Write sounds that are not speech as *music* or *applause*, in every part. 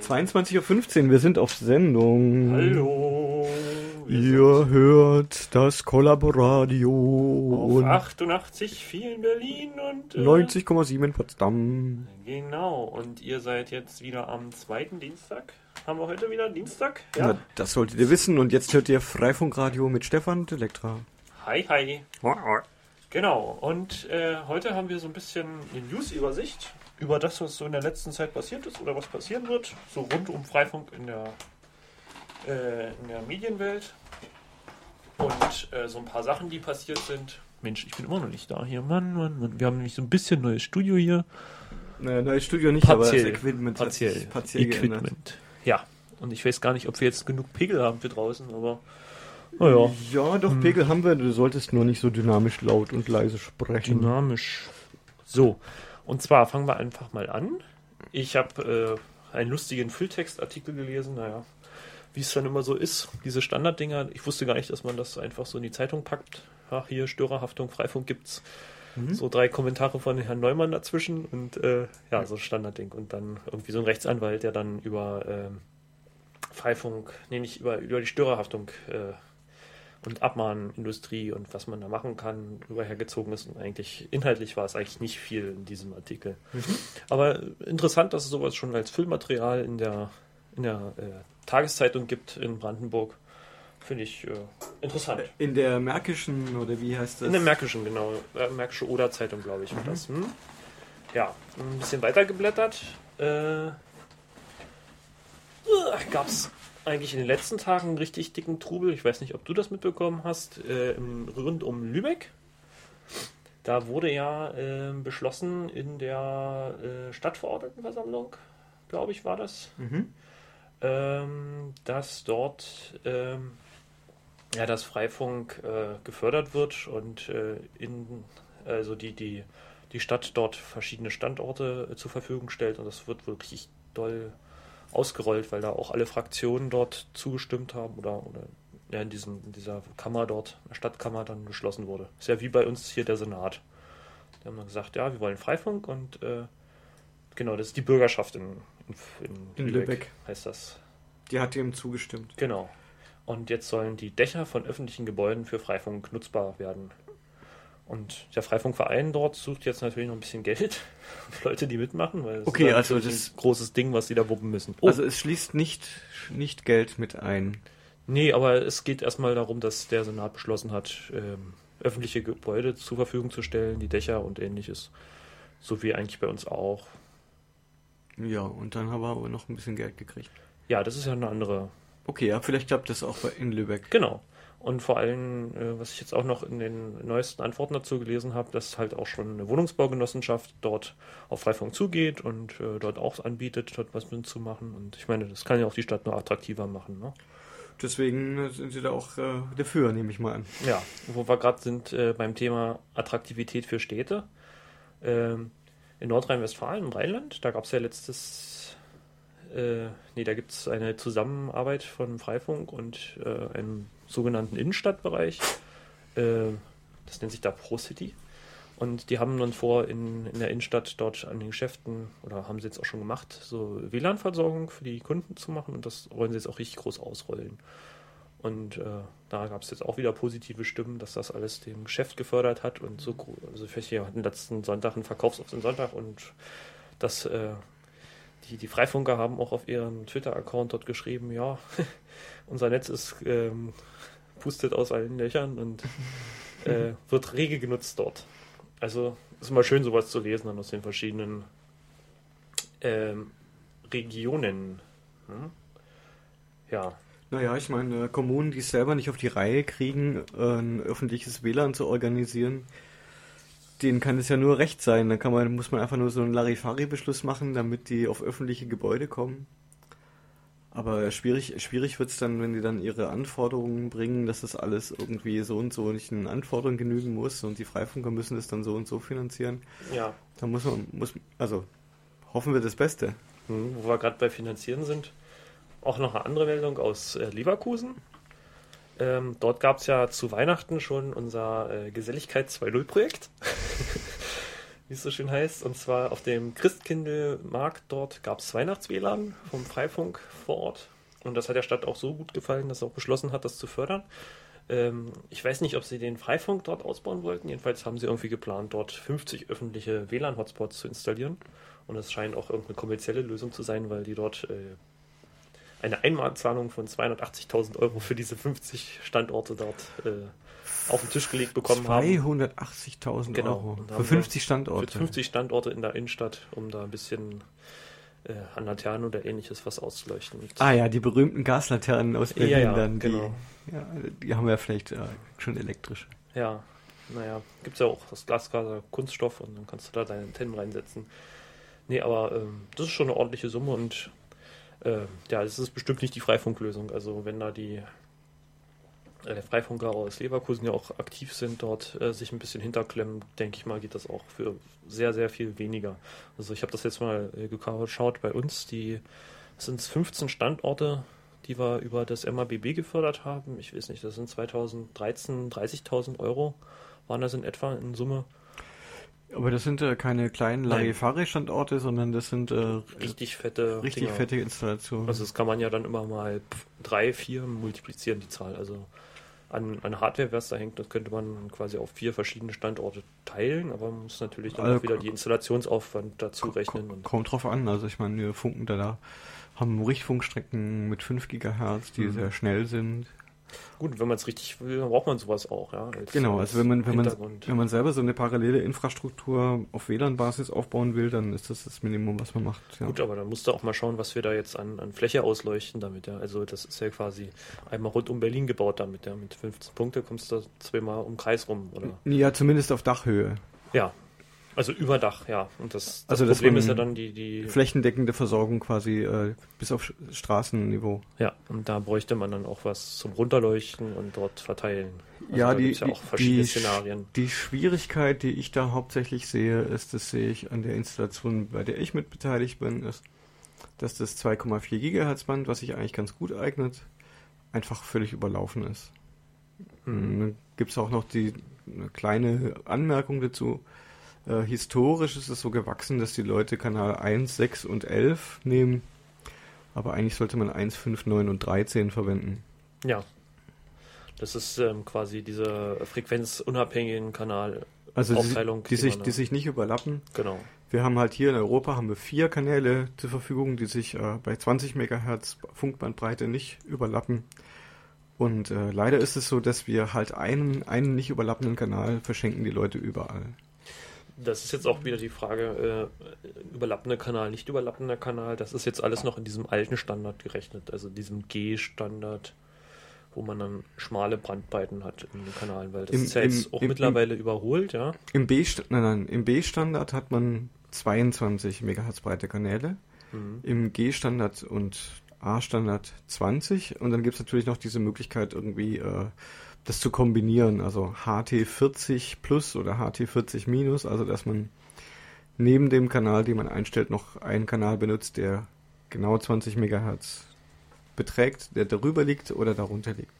22.15 Uhr, wir sind auf Sendung. Hallo. Ihr hört das Kollaboradio. Auf 88,4 in Berlin und. Äh, 90,7 in Potsdam. Genau, und ihr seid jetzt wieder am zweiten Dienstag. Haben wir heute wieder Dienstag? Ja. Na, das solltet ihr wissen. Und jetzt hört ihr Freifunkradio mit Stefan und Elektra. Hi, hi. Genau, und äh, heute haben wir so ein bisschen eine News-Übersicht über das, was so in der letzten Zeit passiert ist oder was passieren wird, so rund um Freifunk in der, äh, in der Medienwelt. Und äh, so ein paar Sachen, die passiert sind. Mensch, ich bin immer noch nicht da hier. Mann, Mann, Mann. Wir haben nämlich so ein bisschen neues Studio hier. Naja, neues Studio nicht, partiell, aber das Equipment partiell, partiell Equipment. Geändert. Ja, und ich weiß gar nicht, ob wir jetzt genug Pegel haben für draußen, aber naja. Ja, doch, hm. Pegel haben wir. Du solltest nur nicht so dynamisch laut und leise sprechen. Dynamisch. So, und zwar fangen wir einfach mal an. Ich habe äh, einen lustigen Fülltextartikel gelesen, naja, wie es dann immer so ist, diese Standarddinger. Ich wusste gar nicht, dass man das einfach so in die Zeitung packt. Ach, hier Störerhaftung, Freifunk gibt's. Mhm. So drei Kommentare von Herrn Neumann dazwischen und äh, ja, so ein Standardding. Und dann irgendwie so ein Rechtsanwalt, der dann über äh, Freifunk, nee, nicht über, über die Störerhaftung äh, und Abmahnindustrie und was man da machen kann, rüberhergezogen ist. Und eigentlich inhaltlich war es eigentlich nicht viel in diesem Artikel. Mhm. Aber interessant, dass es sowas schon als Füllmaterial in der, in der äh, Tageszeitung gibt in Brandenburg. Finde ich äh, interessant. In der Märkischen, oder wie heißt das? In der Märkischen, genau. Äh, Märkische Oder-Zeitung, glaube ich, mhm. das. Hm? Ja, ein bisschen weiter geblättert. Äh, Gab es eigentlich in den letzten Tagen einen richtig dicken Trubel. Ich weiß nicht, ob du das mitbekommen hast. Äh, rund um Lübeck. Da wurde ja äh, beschlossen in der äh, Stadtverordnetenversammlung, glaube ich, war das, mhm. ähm, dass dort ähm, ja, das Freifunk äh, gefördert wird und äh, in, also die, die, die Stadt dort verschiedene Standorte äh, zur Verfügung stellt und das wird wirklich doll ausgerollt, weil da auch alle Fraktionen dort zugestimmt haben oder, oder ja, in, diesem, in dieser Kammer dort, Stadtkammer dann beschlossen wurde. Ist ja wie bei uns hier der Senat. Die haben dann gesagt, ja, wir wollen Freifunk und äh, genau, das ist die Bürgerschaft in, in, in, in Lübeck, Lübeck, heißt das. Die hat dem zugestimmt. Genau. Und jetzt sollen die Dächer von öffentlichen Gebäuden für Freifunk nutzbar werden. Und der Freifunkverein dort sucht jetzt natürlich noch ein bisschen Geld *laughs* für Leute, die mitmachen, weil das okay, ist also das ein großes Ding, was sie da wuppen müssen. Oh. Also es schließt nicht, nicht Geld mit ein. Nee, aber es geht erstmal darum, dass der Senat beschlossen hat, ähm, öffentliche Gebäude zur Verfügung zu stellen, die Dächer und ähnliches. So wie eigentlich bei uns auch. Ja, und dann haben wir aber noch ein bisschen Geld gekriegt. Ja, das ist ja eine andere. Okay, ja, vielleicht klappt das auch in Lübeck. Genau. Und vor allem, äh, was ich jetzt auch noch in den neuesten Antworten dazu gelesen habe, dass halt auch schon eine Wohnungsbaugenossenschaft dort auf Freifunk zugeht und äh, dort auch anbietet, dort was mitzumachen. Und ich meine, das kann ja auch die Stadt nur attraktiver machen. Ne? Deswegen sind sie da auch äh, dafür, nehme ich mal an. Ja, wo wir gerade sind äh, beim Thema Attraktivität für Städte. Ähm, in Nordrhein-Westfalen, im Rheinland, da gab es ja letztes äh, nee, da gibt es eine Zusammenarbeit von Freifunk und äh, einem sogenannten Innenstadtbereich. Äh, das nennt sich da Pro City. Und die haben dann vor, in, in der Innenstadt dort an den Geschäften, oder haben sie jetzt auch schon gemacht, so WLAN-Versorgung für die Kunden zu machen. Und das wollen sie jetzt auch richtig groß ausrollen. Und äh, da gab es jetzt auch wieder positive Stimmen, dass das alles dem Geschäft gefördert hat. Und so, also wir hatten letzten Sonntag einen Verkaufs auf den Sonntag und das, äh, die, die Freifunker haben auch auf ihrem Twitter-Account dort geschrieben, ja, *laughs* unser Netz ist ähm, pustet aus allen Löchern und *laughs* äh, wird rege genutzt dort. Also ist mal schön, sowas zu lesen dann aus den verschiedenen ähm, Regionen. Hm? Ja. Naja, ich meine, Kommunen, die es selber nicht auf die Reihe kriegen, ein öffentliches WLAN zu organisieren, denen kann es ja nur recht sein. Da kann man, muss man einfach nur so einen Larifari-Beschluss machen, damit die auf öffentliche Gebäude kommen. Aber schwierig, schwierig wird es dann, wenn die dann ihre Anforderungen bringen, dass das alles irgendwie so und so nicht den Anforderungen genügen muss und die Freifunker müssen das dann so und so finanzieren. Ja. Da muss man, muss, also hoffen wir das Beste. Mhm, wo wir gerade bei Finanzieren sind, auch noch eine andere Meldung aus äh, Leverkusen. Ähm, dort gab es ja zu Weihnachten schon unser äh, Geselligkeit 2.0 Projekt. *laughs* wie es so schön heißt. Und zwar auf dem Christkindlmarkt dort gab es Weihnachtswlan vom Freifunk vor Ort. Und das hat der Stadt auch so gut gefallen, dass er auch beschlossen hat, das zu fördern. Ähm, ich weiß nicht, ob sie den Freifunk dort ausbauen wollten. Jedenfalls haben sie irgendwie geplant, dort 50 öffentliche WLAN-Hotspots zu installieren. Und es scheint auch irgendeine kommerzielle Lösung zu sein, weil die dort äh, eine Einmalzahlung von 280.000 Euro für diese 50 Standorte dort äh, auf den Tisch gelegt bekommen haben. 280.000 Genau. Euro. Für haben 50 Für Standorte. 50 Standorte in der Innenstadt, um da ein bisschen äh, an Laternen oder ähnliches was auszuleuchten. Ah ja, die berühmten Gaslaternen aus Berlin Ja, ja, dann. Die, genau. ja, die haben wir vielleicht äh, schon elektrisch. Ja, naja, gibt es ja auch das Glasfaser Kunststoff und dann kannst du da deine Antennen reinsetzen. Nee, aber ähm, das ist schon eine ordentliche Summe und äh, ja, es ist bestimmt nicht die Freifunklösung. Also wenn da die äh, Freifunker aus Leverkusen ja auch aktiv sind, dort äh, sich ein bisschen hinterklemmen, denke ich mal, geht das auch für sehr, sehr viel weniger. Also ich habe das jetzt mal äh, geschaut bei uns, die sind 15 Standorte, die wir über das MABB gefördert haben. Ich weiß nicht, das sind 2013 30.000 Euro, waren das in etwa in Summe. Aber das sind äh, keine kleinen. Larifari-Standorte, sondern das sind äh, Richtig fette richtig Dinger. fette Installationen. Also das kann man ja dann immer mal drei, vier multiplizieren, die Zahl. Also an, an Hardware, was da hängt, das könnte man quasi auf vier verschiedene Standorte teilen, aber man muss natürlich dann Also auch wieder die Installationsaufwand dazu rechnen. Und Kommt drauf an. Also ich meine, wir funken da, da haben Richtfunkstrecken mit 5 Gigahertz, die Mhm. sehr schnell sind. Gut, wenn man es richtig will, dann braucht man sowas auch, ja. Als, Genau, als also wenn man, wenn man, wenn man selber so eine parallele Infrastruktur auf WLAN-Basis aufbauen will, dann ist das das Minimum, was man macht. Ja. Gut, aber dann musst du auch mal schauen, was wir da jetzt an, an Fläche ausleuchten damit, ja. Also das ist ja quasi einmal rund um Berlin gebaut damit, ja. Mit 15 Punkte kommst du zweimal um Kreis rum, oder? Ja, zumindest auf Dachhöhe. Ja. Also Überdach, ja. Und das, das Also, Problem ist ja dann die, die Flächendeckende Versorgung quasi äh, bis auf Straßenniveau. Ja, und da bräuchte man dann auch was zum Runterleuchten und dort verteilen. Also ja, da die, ja die, auch verschiedene die, Szenarien. die Schwierigkeit, die ich da hauptsächlich sehe, ist, das sehe ich an der Installation, bei der ich mit beteiligt bin, ist, dass das 2,4 Gigahertz Band, was sich eigentlich ganz gut eignet, einfach völlig überlaufen ist. Hm. Dann gibt es auch noch die eine kleine Anmerkung dazu. Äh, historisch ist es so gewachsen, dass die Leute Kanal 1, 6 und 11 nehmen. Aber eigentlich sollte man 1, 5, 9 und 13 verwenden. Ja. Das ist ähm, quasi diese frequenzunabhängigen Kanal. Also die, Aufteilung, die, die sich, man die sich nicht überlappen. Genau. Wir haben halt hier in Europa haben wir vier Kanäle zur Verfügung, die sich äh, bei 20 Megahertz Funkbandbreite nicht überlappen. Und äh, leider ist es so, dass wir halt einen, einen nicht überlappenden Kanal verschenken die Leute überall. Das ist jetzt auch wieder die Frage, äh, überlappender Kanal, nicht überlappender Kanal. Das ist jetzt alles noch in diesem alten Standard gerechnet, also diesem G-Standard, wo man dann schmale Brandbreiten hat in den Kanalen, weil das Im- ist ja im- jetzt auch im- mittlerweile überholt, ja. Im B-Sta- nein, nein, im B-Standard hat man 22 Megahertz breite Kanäle, Mhm. im G-Standard und A-Standard 20 und dann gibt es natürlich noch diese Möglichkeit irgendwie äh, das zu kombinieren, also HT40 plus oder HT40 minus, also dass man neben dem Kanal, den man einstellt, noch einen Kanal benutzt, der genau 20 Megahertz beträgt, der darüber liegt oder darunter liegt.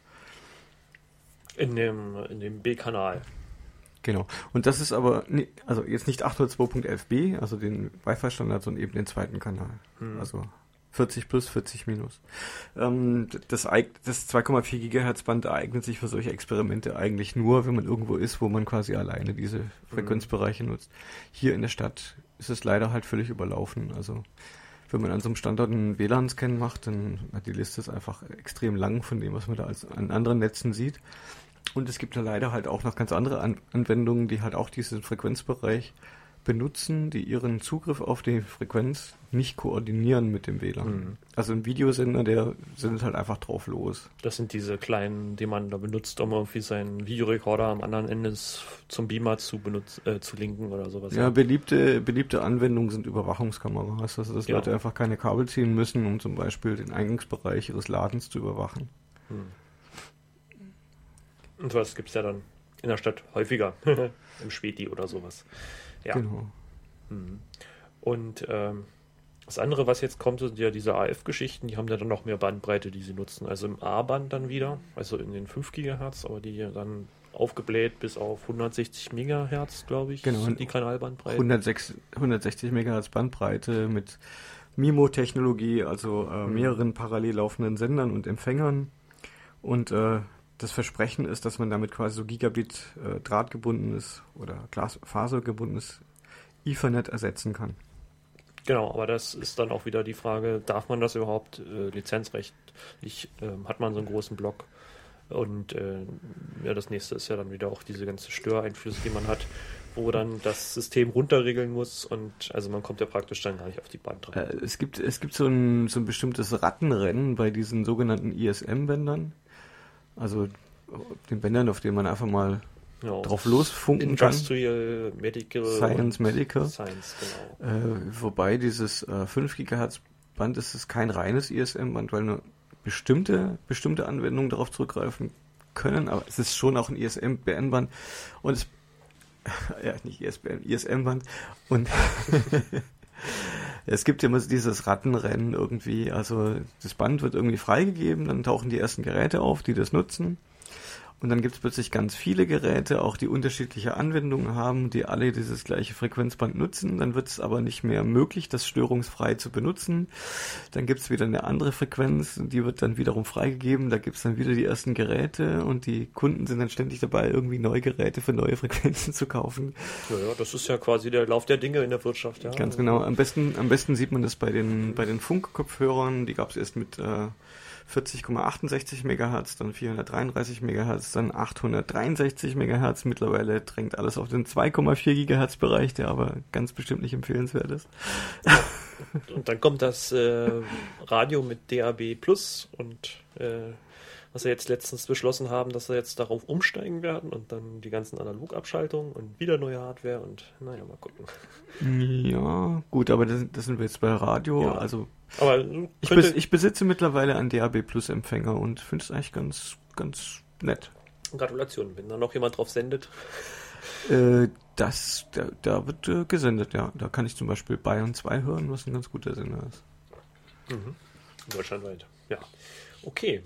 In dem, in dem B-Kanal. Genau. Und das ist aber, also jetzt nicht 802.11b, also den Wi-Fi-Standard, sondern eben den zweiten Kanal. Hm. Also 40 plus, 40 minus. Ähm, das, das 2,4 Gigahertz Band eignet sich für solche Experimente eigentlich nur, wenn man irgendwo ist, wo man quasi alleine diese Frequenzbereiche nutzt. Hier in der Stadt ist es leider halt völlig überlaufen. Also wenn man an so einem Standort einen WLAN-Scan macht, dann hat die Liste ist einfach extrem lang von dem, was man da als, an anderen Netzen sieht. Und es gibt da leider halt auch noch ganz andere An Anwendungen, die halt auch diesen Frequenzbereich benutzen, die ihren Zugriff auf die Frequenz nicht koordinieren mit dem WLAN. Mhm. Also ein Videosender, der sendet halt einfach drauf los. Das sind diese kleinen, die man da benutzt, um irgendwie seinen Videorekorder am anderen Ende zum Beamer zu benutz äh, zu linken oder sowas. Ja, beliebte, beliebte Anwendungen sind Überwachungskameras, also dass Ja. Leute einfach keine Kabel ziehen müssen, um zum Beispiel den Eingangsbereich ihres Ladens zu überwachen. Hm. Und sowas gibt es ja dann in der Stadt häufiger. *laughs* Im Späti oder sowas. Ja. Genau. Mhm. Und ähm, das andere, was jetzt kommt, sind ja diese AF-Geschichten, die haben dann noch mehr Bandbreite, die sie nutzen. Also im A-Band dann wieder, also in den 5 GHz, aber die dann aufgebläht bis auf 160 Megahertz, glaube ich, Genau. die Kanalbandbreite. 106, 160 Megahertz Bandbreite mit MIMO-Technologie, also äh, Mhm. mehreren parallel laufenden Sendern und Empfängern. Und äh, das Versprechen ist, dass man damit quasi so Gigabit äh, drahtgebundenes oder glasfasergebundenes Ethernet ersetzen kann. Genau, aber das ist dann auch wieder die Frage, darf man das überhaupt äh, lizenzrechtlich, ähm, hat man so einen großen Block? Und äh, ja, das nächste ist ja dann wieder auch diese ganze Störeinflüsse, die man hat, wo dann das System runterregeln muss und also man kommt ja praktisch dann gar nicht auf die Bandbreite. Äh, es gibt, es gibt so ein, so ein bestimmtes Rattenrennen bei diesen sogenannten ISM-Bändern. Also den Bändern, auf denen man einfach mal Genau. drauf losfunken kann. Industrial, Medical, Science, Medical. Science, genau. Äh, wobei dieses äh, 5 GHz Band ist es kein reines ISM-Band, weil nur bestimmte, bestimmte Anwendungen darauf zurückgreifen können, aber es ist schon auch ein ISM-BN-Band und es *laughs* ja, nicht ISBN, ISM-Band und *laughs* es gibt immer so dieses Rattenrennen irgendwie, also das Band wird irgendwie freigegeben, dann tauchen die ersten Geräte auf, die das nutzen und dann gibt es plötzlich ganz viele Geräte, auch die unterschiedliche Anwendungen haben, die alle dieses gleiche Frequenzband nutzen. Dann wird es aber nicht mehr möglich, das störungsfrei zu benutzen. Dann gibt es wieder eine andere Frequenz, die wird dann wiederum freigegeben. Da gibt es dann wieder die ersten Geräte und die Kunden sind dann ständig dabei, irgendwie neue Geräte für neue *laughs* Frequenzen zu kaufen. Ja, ja, das ist ja quasi der Lauf der Dinge in der Wirtschaft, ja. Ganz genau. Am besten, am besten sieht man das bei den, bei den Funkkopfhörern. Die gab es erst mit äh, 40,68 Megahertz, dann 433 Megahertz, dann 863 Megahertz. Mittlerweile drängt alles auf den 2,4 Gigahertz Bereich, der aber ganz bestimmt nicht empfehlenswert ist. Und dann kommt das äh, Radio mit DAB Plus und äh, was sie jetzt letztens beschlossen haben, dass sie jetzt darauf umsteigen werden und dann die ganzen Analogabschaltungen und wieder neue Hardware und naja, mal gucken. Ja, gut, aber das, das sind wir jetzt bei Radio. Ja. Also Aber ich, bes ich besitze mittlerweile einen DAB Plus Empfänger und finde es eigentlich ganz, ganz nett. Gratulation, wenn da noch jemand drauf sendet. Äh, das, da, da wird äh, gesendet, ja. Da kann ich zum Beispiel Bayern 2 hören, was ein ganz guter Sender ist. Mhm. Deutschlandweit, ja. Okay.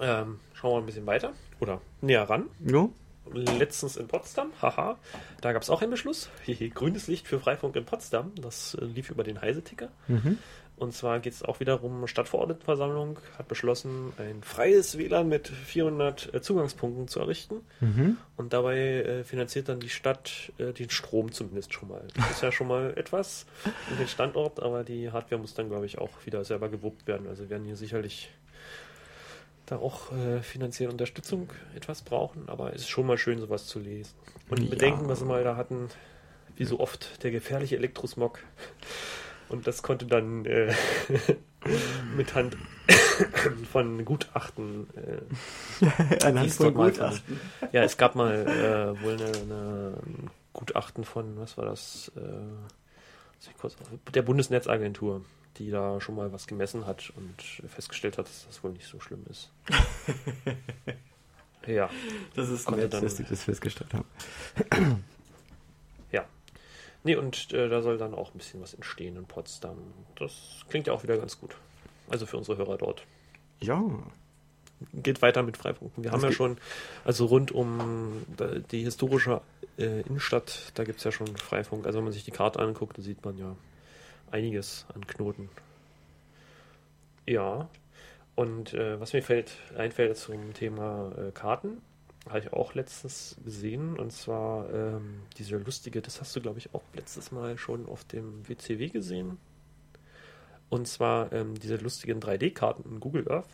Ähm, schauen wir ein bisschen weiter oder näher ran. Ja, Letztens in Potsdam, haha, da gab es auch einen Beschluss. Grünes Licht für Freifunk in Potsdam. Das äh, lief über den Heise-Ticker. mhm. Und zwar geht es auch wiederum, Stadtverordnetenversammlung hat beschlossen, ein freies WLAN mit 400 äh, Zugangspunkten zu errichten. Mhm. Und dabei äh, finanziert dann die Stadt äh, den Strom zumindest schon mal. Das ist ja schon mal etwas und den Standort, aber die Hardware muss dann, glaube ich, auch wieder selber gewuppt werden. Also werden hier sicherlich da auch äh, finanzielle Unterstützung etwas brauchen, aber es ist schon mal schön, sowas zu lesen. Und Ja. bedenken, was wir mal da hatten, wie so oft, der gefährliche Elektrosmog. Und das konnte dann äh, *laughs* mit Hand *coughs* von Gutachten äh, *laughs* Anhand von mal Gutachten. ja, es gab mal äh, wohl eine, eine ein Gutachten von, was war das? Äh, der Bundesnetzagentur, die da schon mal was gemessen hat und festgestellt hat, dass das wohl nicht so schlimm ist. *laughs* ja, Das ist nett, dann- dass die das festgestellt haben. ja. Nee, und äh, da soll dann auch ein bisschen was entstehen in Potsdam. Das klingt ja auch wieder ganz gut. Also für unsere Hörer dort. Ja, geht weiter mit Freipunkten. Wir Das haben ja schon, also rund um die historische äh, Innenstadt, da gibt es ja schon Freifunk. Also wenn man sich die Karte anguckt, da sieht man ja einiges an Knoten. Ja, und äh, was mir fällt, einfällt zum Thema äh, Karten, habe ich auch letztens gesehen, und zwar ähm, diese lustige, das hast du, glaube ich, auch letztes Mal schon auf dem WCW gesehen. Und zwar ähm, diese lustigen 3D-Karten in Google Earth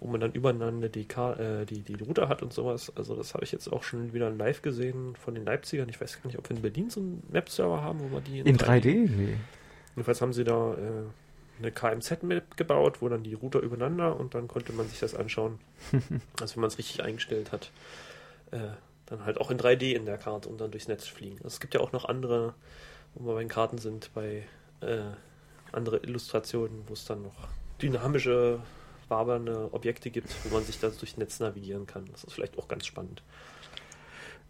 wo man dann übereinander die, äh, die, die Router hat und sowas. Also das habe ich jetzt auch schon wieder live gesehen von den Leipzigern. Ich weiß gar nicht, ob wir in Berlin so einen Webserver haben, wo man die in 3D? Nee. Jedenfalls haben sie da äh, eine KMZ-Map gebaut, wo dann die Router übereinander und dann konnte man sich das anschauen. *laughs* also wenn man es richtig eingestellt hat, äh, dann halt auch in 3D in der Karte und dann durchs Netz fliegen. Also es gibt ja auch noch andere, wo wir bei den Karten sind, bei äh, andere Illustrationen, wo es dann noch dynamische, wabernde Objekte gibt, wo man sich da durchs Netz navigieren kann. Das ist vielleicht auch ganz spannend.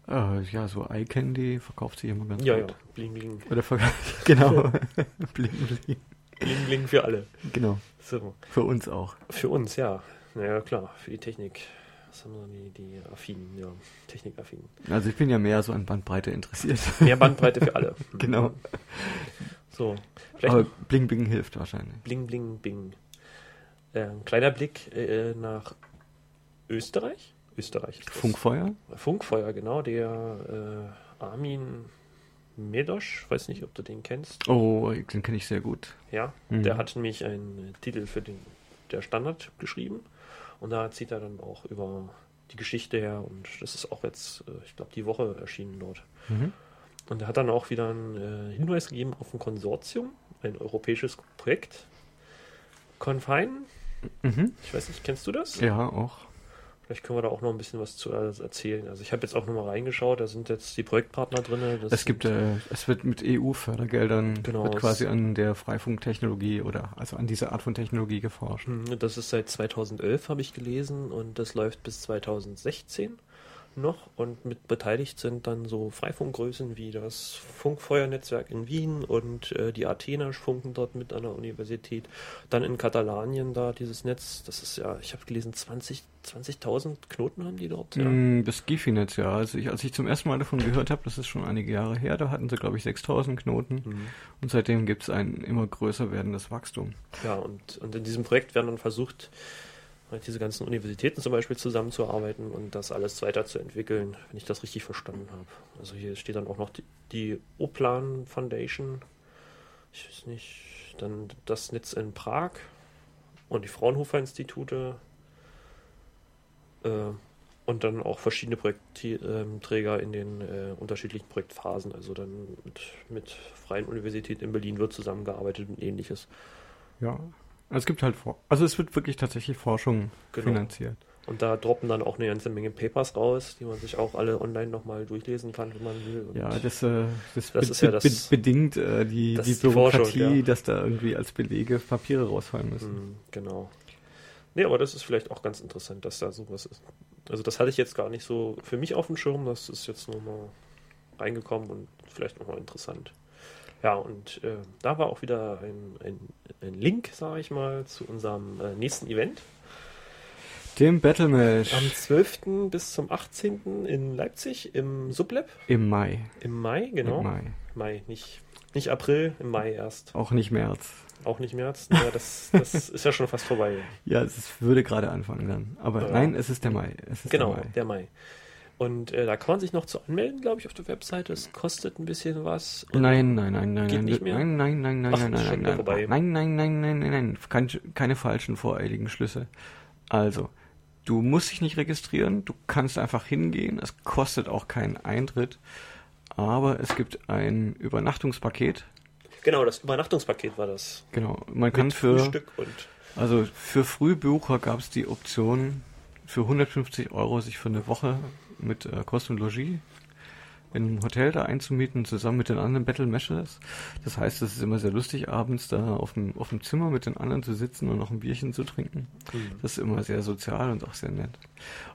Äh, ja, so Eye Candy verkauft sich immer ganz Ja, ja, gut. bling, bling. Oder *laughs* genau. *laughs* bling, bling. Bling, bling für alle. Genau. So. Für uns auch. Für uns, ja. Naja, klar, für die Technik das haben dann die, die affinen, ja, technikaffinen. Also ich bin ja mehr so an Bandbreite interessiert. Mehr Bandbreite für alle. *laughs* genau. So, vielleicht Aber Bling Bing hilft wahrscheinlich. Bling, bling, bing. Äh, ein kleiner Blick äh, nach Österreich. Österreich. Funkfeuer? Funkfeuer, genau. Der äh, Armin Medosch, weiß nicht, ob du den kennst. Oh, den kenne ich sehr gut. Ja, Mhm. der hat nämlich einen äh, Titel für den der Standard geschrieben. Und da zieht er dann auch über die Geschichte her. Und das ist auch jetzt, äh, ich glaube, die Woche erschienen dort. Mhm. Und er hat dann auch wieder einen äh, Hinweis gegeben auf ein Konsortium, ein europäisches Projekt. Confine, Mhm. ich weiß nicht, kennst du das? Ja, auch. Vielleicht können wir da auch noch ein bisschen was zu äh, erzählen. Also ich habe jetzt auch nochmal reingeschaut, da sind jetzt die Projektpartner drin. Es gibt, äh, es wird mit EU-Fördergeldern Genau, wird quasi an der Freifunktechnologie oder also an dieser Art von Technologie geforscht. Hm, Das ist seit 2011, habe ich gelesen, und das läuft bis 2016 noch. Und mit beteiligt sind dann so Freifunkgrößen wie das Funkfeuernetzwerk in Wien und äh, die Athener funken dort mit an der Universität. Dann in Katalanien da dieses Netz, das ist ja, ich habe gelesen, 20 20.000 Knoten haben die dort. Ja. Mm, Das Gifi-Netz, ja. Also ich, als ich zum ersten Mal davon gehört habe, das ist schon einige Jahre her, da hatten sie, glaube ich, 6000 Knoten. Mhm. Und seitdem gibt es ein immer größer werdendes Wachstum. Ja, und, und in diesem Projekt werden dann versucht, diese ganzen Universitäten zum Beispiel zusammenzuarbeiten und das alles weiterzuentwickeln, wenn ich das richtig verstanden habe. Also hier steht dann auch noch die, die Oplan Foundation, ich weiß nicht, dann das Netz in Prag und die Fraunhofer Institute äh, und dann auch verschiedene Projektträger in den äh, unterschiedlichen Projektphasen. Also dann mit, mit Freien Universität in Berlin wird zusammengearbeitet und ähnliches. Ja. Es gibt halt, For also es wird wirklich tatsächlich Forschung Genau. finanziert. Und da droppen dann auch eine ganze Menge Papers raus, die man sich auch alle online nochmal durchlesen kann, wenn man will. Und Ja, das, äh, das, Das ist ja das- bedingt äh, die, die ist die Forschung, Bürokratie, ja. dass da irgendwie als Belege Papiere rausfallen müssen. Mm, genau. Nee, aber das ist vielleicht auch ganz interessant, dass da sowas ist. Also das hatte ich jetzt gar nicht so für mich auf dem Schirm, das ist jetzt nochmal reingekommen und vielleicht nochmal interessant. Ja, und äh, da war auch wieder ein, ein, ein Link, sage ich mal, zu unserem äh, nächsten Event. Dem Battlemesh Am 12. bis zum 18. in Leipzig im Sublab im Mai. im Mai, genau. Im Mai. Mai, nicht, nicht April, im Mai erst. Auch nicht März. Auch nicht März. Ja, *laughs* das, das ist ja schon fast vorbei. Ja, es würde gerade anfangen dann. Aber Ja. nein, es ist der Mai. Es ist Genau, der Mai. der Mai. Und äh, da kann man sich noch zu anmelden, glaube ich, auf der Webseite. Es kostet ein bisschen was. Nein, nein, nein, nein, Geht nein, nicht mehr? nein, nein, nein, nein, Ach, nein, nein, nein, nein, vorbei. nein, nein, nein, nein, nein, nein, kein, keine falschen voreiligen Schlüsse. Also, du musst dich nicht registrieren, du kannst einfach hingehen, es kostet auch keinen Eintritt, aber es gibt ein Übernachtungspaket. Genau, das Übernachtungspaket war das. Genau, man kann Mit für, Frühstück und also für Frühbucher gab es die Option, für 150 Euro sich für eine Woche mit äh, Kost und Logis in einem Hotel da einzumieten, zusammen mit den anderen Battle Meshers. Das heißt, es ist immer sehr lustig, abends da auf dem, auf dem Zimmer mit den anderen zu sitzen und noch ein Bierchen zu trinken. Das ist immer sehr sozial und auch sehr nett.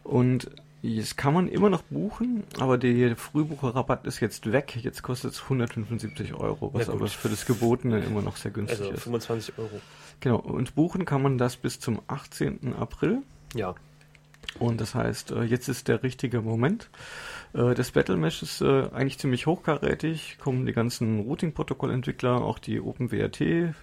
Und das kann man immer noch buchen, aber der Frühbucherrabatt ist jetzt weg. Jetzt kostet es 175 Euro, was aber für das Gebotene immer noch sehr günstig also ist. 25 Euro. Genau, und buchen kann man das bis zum 18. April. Ja, Und das heißt, äh, jetzt ist der richtige Moment. Äh, Das Battle Mesh ist äh, eigentlich ziemlich hochkarätig, kommen die ganzen Routing-Protokoll-Entwickler, auch die OpenWRT,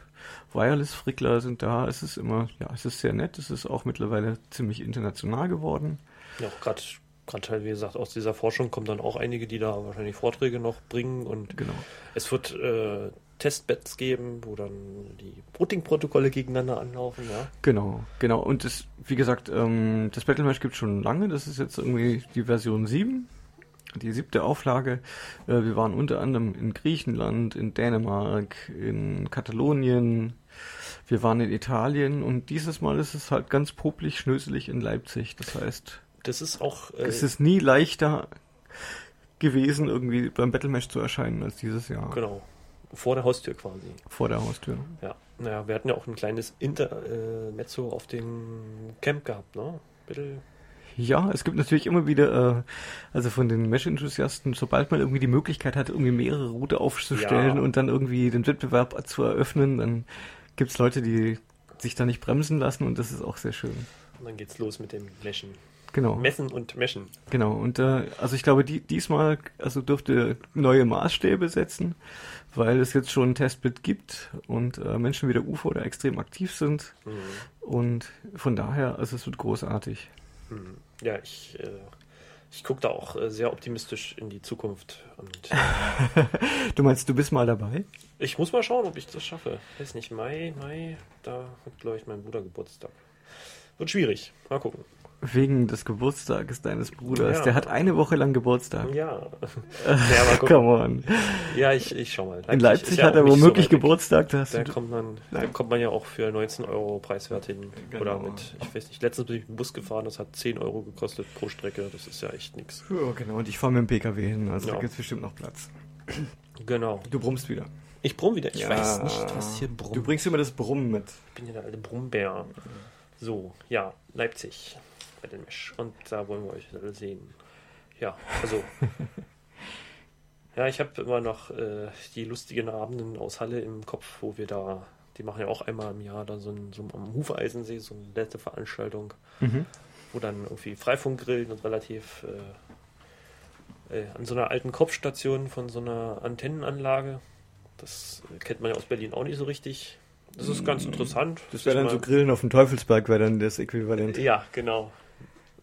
Wireless-Frickler sind da. Es ist immer, ja, es ist sehr nett. Es ist auch mittlerweile ziemlich international geworden. ja auch gerade gerade halt, wie gesagt, aus dieser Forschung kommen dann auch einige, die da wahrscheinlich Vorträge noch bringen und Genau. es wird äh, Testbeds geben, wo dann die Routing-Protokolle gegeneinander anlaufen, ja. Genau, genau. Und das, wie gesagt, ähm, das Battle Mesh gibt schon lange. Das ist jetzt irgendwie die Version 7, die siebte Auflage. Äh, wir waren unter anderem in Griechenland, in Dänemark, in Katalonien. Wir waren in Italien und dieses Mal ist es halt ganz popelig, schnöselig in Leipzig. Das heißt, Das ist auch äh, es ist nie leichter gewesen, irgendwie beim Battle Mesh zu erscheinen als dieses Jahr. genau vor der Haustür quasi. Vor der Haustür. Ja, naja, wir hatten ja auch ein kleines Intermezzo auf dem Camp gehabt, ne? Bitte. Ja, es gibt natürlich immer wieder, äh, also von den Mesh-Enthusiasten, sobald man irgendwie die Möglichkeit hat, irgendwie mehrere Route aufzustellen Ja. und dann irgendwie den Wettbewerb zu eröffnen, dann gibt's Leute, die sich da nicht bremsen lassen und das ist auch sehr schön. Und dann geht's los mit dem Meshen. Genau. Messen und Meschen. Genau, und äh, also ich glaube, die, diesmal also dürfte neue Maßstäbe setzen, weil es jetzt schon ein Testbit gibt und äh, Menschen wie der UFO da extrem aktiv sind. Mhm. Und von daher, also es wird großartig. Mhm. Ja, ich, äh, ich gucke da auch äh, sehr optimistisch in die Zukunft. Und *laughs* Du meinst, du bist mal dabei? ich muss mal schauen, ob ich das schaffe. Weiß nicht, Mai, Mai, da hat, glaube ich, mein Bruder Geburtstag. Wird schwierig. Mal gucken. Wegen des Geburtstages deines Bruders. Ja. Der hat eine Woche lang Geburtstag. Ja. *laughs* ja. Come on. Ja, ich, ich schau mal. In ist Leipzig hat er so womöglich weg. Geburtstag. Da Da kommt man, da kommt man ja auch für 19 Euro preiswert hin. Genau. Oder mit, ich weiß nicht, letztens bin ich mit dem Bus gefahren, das hat 10 Euro gekostet pro Strecke. Das ist ja echt nichts. Ja, genau. Und ich fahre mit dem PKW hin. Also da gibt es bestimmt noch Platz. Genau. Du brummst wieder. Ich brumm wieder. Ich weiß nicht, was hier brummt. Du bringst immer das Brummen mit. Ich bin ja der alte Brummbär. So, ja, Leipzig bei den Mesh. Und da wollen wir euch alle sehen. Ja, also. *laughs* ja, ich habe immer noch äh, die lustigen Abenden aus Halle im Kopf, wo wir da, die machen ja auch einmal im Jahr da so, ein, so am Hufeisensee so eine nette Veranstaltung, Mhm. wo dann irgendwie Freifunk grillen und relativ äh, äh, an so einer alten Kopfstation von so einer Antennenanlage. Das äh, kennt man ja aus Berlin auch nicht so richtig. Das ist ganz interessant. Das wäre dann so Grillen auf dem Teufelsberg, wäre dann das Äquivalent. ja, genau.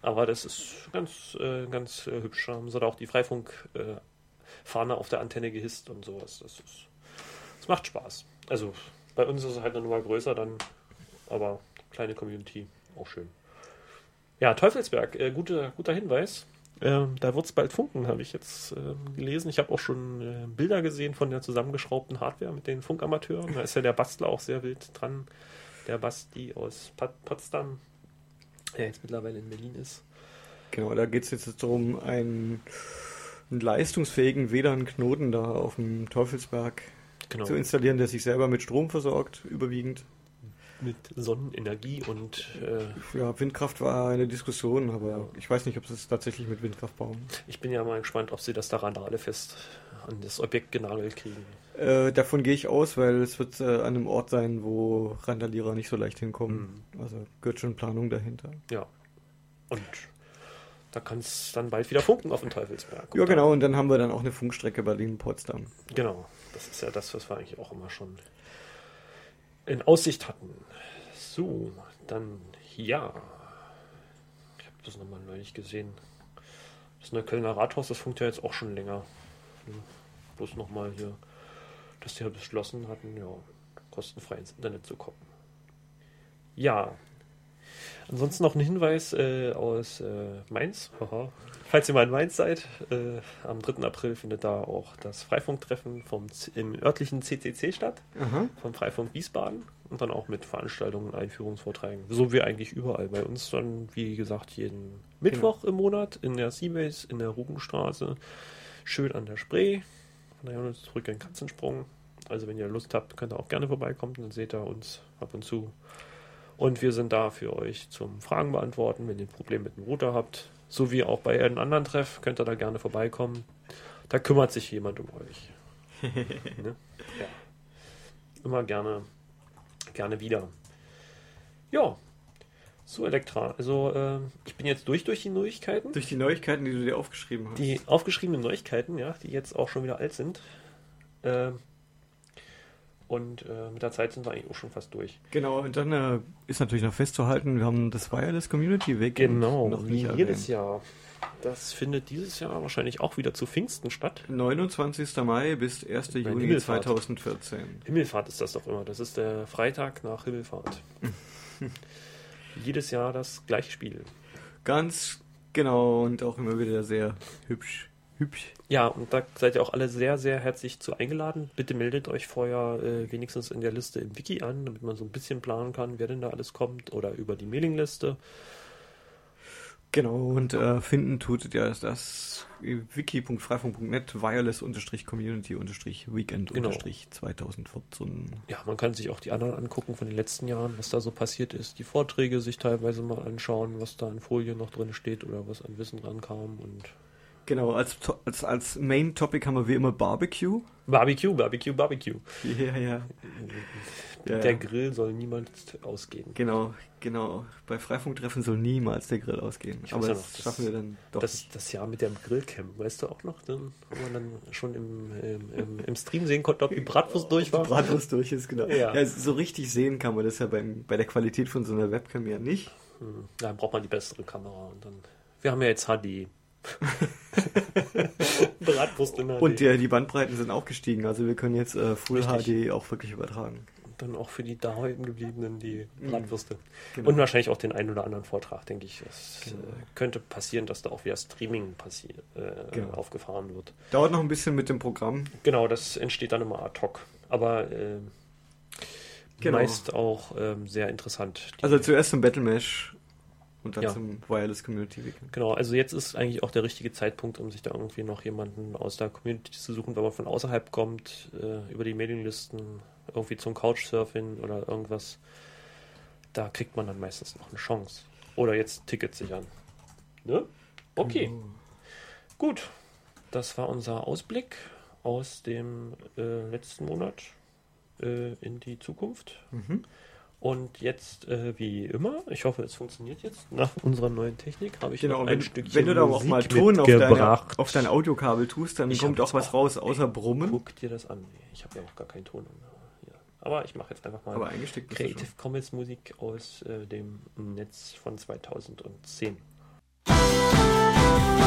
Aber das ist ganz, äh, ganz äh, hübsch. Da haben sie da auch die Freifunk-Fahne auf der Antenne gehisst und sowas. Das, ist, das macht Spaß. Also bei uns ist es halt eine Nummer größer dann, aber kleine Community, auch schön. Ja, Teufelsberg, äh, gute, guter Hinweis. Ähm, da wird es bald funken, habe ich jetzt ähm, gelesen. Ich habe auch schon äh, Bilder gesehen von der zusammengeschraubten Hardware mit den Funkamateuren. Da ist ja der Bastler auch sehr wild dran. Der Basti aus Pat Potsdam, der jetzt mittlerweile in Berlin ist. Genau, da geht es jetzt darum, einen, einen leistungsfähigen WLAN-Knoten da auf dem Teufelsberg Genau. zu installieren, der sich selber mit Strom versorgt, überwiegend. Mit Sonnenenergie und äh, Ja, Windkraft war eine Diskussion, aber ich weiß nicht, ob sie es tatsächlich mit Windkraft bauen. ich bin ja mal gespannt, ob sie das daran alle fest an das Objekt genagelt kriegen. Äh, davon gehe ich aus, weil es wird äh, an einem Ort sein, wo Randalierer nicht so leicht hinkommen. Also gehört schon Planung dahinter. Ja. Und da kann es dann bald wieder funken auf dem Teufelsberg. Ja, genau, und dann haben wir dann auch eine Funkstrecke Berlin-Potsdam. Genau. Das ist ja das, was wir eigentlich auch immer schon in Aussicht hatten. So, dann ja. Ich habe das nochmal neulich gesehen. Das neue Kölner Rathaus, das funkt ja jetzt auch schon länger. Hm. Bloß nochmal hier, dass die ja beschlossen hatten, ja, kostenfrei ins Internet zu kommen. Ja. Ansonsten noch ein Hinweis äh, aus äh, Mainz. Haha. Falls ihr mal in Mainz seid, äh, am 3. April findet da auch das Freifunktreffen vom, Z- im örtlichen CCC statt, Aha. vom Freifunk Wiesbaden. Und dann auch mit Veranstaltungen, Einführungsvorträgen. So wie eigentlich überall. Bei uns dann, wie gesagt, jeden Mittwoch im Monat in der Seabase, in der Rugenstraße. Schön an der Spree. Von daher zurück in Katzensprung. Also wenn ihr Lust habt, könnt ihr auch gerne vorbeikommen. Dann seht ihr uns ab und zu. Und wir sind da für euch zum Fragen beantworten, wenn ihr ein Problem mit dem Router habt. So wie auch bei einem anderen Treff, könnt ihr da gerne vorbeikommen. Da kümmert sich jemand um euch. *laughs* ne? ja. Immer gerne, gerne wieder. Ja. So, Elektra. Also, äh, ich bin jetzt durch durch die Neuigkeiten. Durch die Neuigkeiten, die du dir aufgeschrieben hast. Die aufgeschriebenen Neuigkeiten, ja, die jetzt auch schon wieder alt sind. Ähm, und äh, mit der Zeit sind wir eigentlich auch schon fast durch. Genau, und dann äh, ist natürlich noch festzuhalten, wir haben das Wireless Community Week Genau, noch wie jedes. Jahr. Das findet dieses Jahr wahrscheinlich auch wieder zu Pfingsten statt. 29. Mai bis 1. Bei Juni Himmelfahrt. 2014. Himmelfahrt ist das doch immer. Das ist der Freitag nach Himmelfahrt. *laughs* jedes Jahr das gleiche Spiel. Ganz genau und auch immer wieder sehr hübsch. Hübsch. Ja, und da seid ihr auch alle sehr, sehr herzlich zu eingeladen. Bitte meldet euch vorher äh, wenigstens in der Liste im Wiki an, damit man so ein bisschen planen kann, wer denn da alles kommt oder über die Mailingliste. Genau, und äh, finden tut ihr das wiki.freifunk.net wireless-community-weekend-2014. Ja, man kann sich auch die anderen angucken von den letzten Jahren, was da so passiert ist. Die Vorträge sich teilweise mal anschauen, was da an Folien noch drin steht oder was an Wissen dran kam. Und Genau, als, als, als Main Topic haben wir wie immer Barbecue. Barbecue, Barbecue, Barbecue. Ja, ja. ja der ja. Grill soll niemals ausgehen. Genau, genau. Bei Freifunktreffen soll niemals der Grill ausgehen. Ich Aber das, das schaffen wir dann doch. Das, das Jahr mit dem Grillcamp, weißt du auch noch? Dann, wo man dann schon im, im, im Stream sehen konnte, ob die Bratwurst durch war. Die Bratwurst durch ist, genau. Ja. ja. so richtig sehen kann man das ja beim, bei der Qualität von so einer Webcam ja nicht. Hm. Dann braucht man die bessere Kamera. Und dann, wir haben ja jetzt HD. *laughs* *laughs* Bratwurst in HD. Und die, die Bandbreiten sind auch gestiegen. Also wir können jetzt äh, Full Richtig. HD auch wirklich übertragen. Und dann auch für die daheim gebliebenen die mhm. Bratwürste. Genau. Und wahrscheinlich auch den einen oder anderen Vortrag, denke ich. Es genau. Äh, könnte passieren, dass da auch wieder Streaming passiert, äh, genau. aufgefahren wird. Dauert noch ein bisschen mit dem Programm. Genau, das entsteht dann immer ad hoc. Aber äh, genau. meist auch ähm, sehr interessant. Also zuerst zum Battle Mesh und dann ja. zum Wireless Community Weekend. Genau, also jetzt ist eigentlich auch der richtige Zeitpunkt, um sich da irgendwie noch jemanden aus der Community zu suchen, wenn man von außerhalb kommt, äh, über die Mailinglisten, irgendwie zum Couchsurfing oder irgendwas. Da kriegt man dann meistens noch eine Chance. Oder jetzt Tickets sichern. Ne? Okay. Genau. Gut. Das war unser Ausblick aus dem äh, letzten Monat äh, in die Zukunft. Mhm. Und jetzt, äh, wie immer, ich hoffe, es funktioniert jetzt. Nach unserer neuen Technik habe ich genau, noch ein wenn, Stückchen Wenn du da auch mal Ton auf, deine, auf dein Audiokabel tust, dann ich kommt auch was raus, außer Brummen. Guck dir das an. Ich habe ja auch gar keinen Ton. Hier. Aber ich mache jetzt einfach mal Creative Commons Musik aus äh, dem Netz von 2010. Musik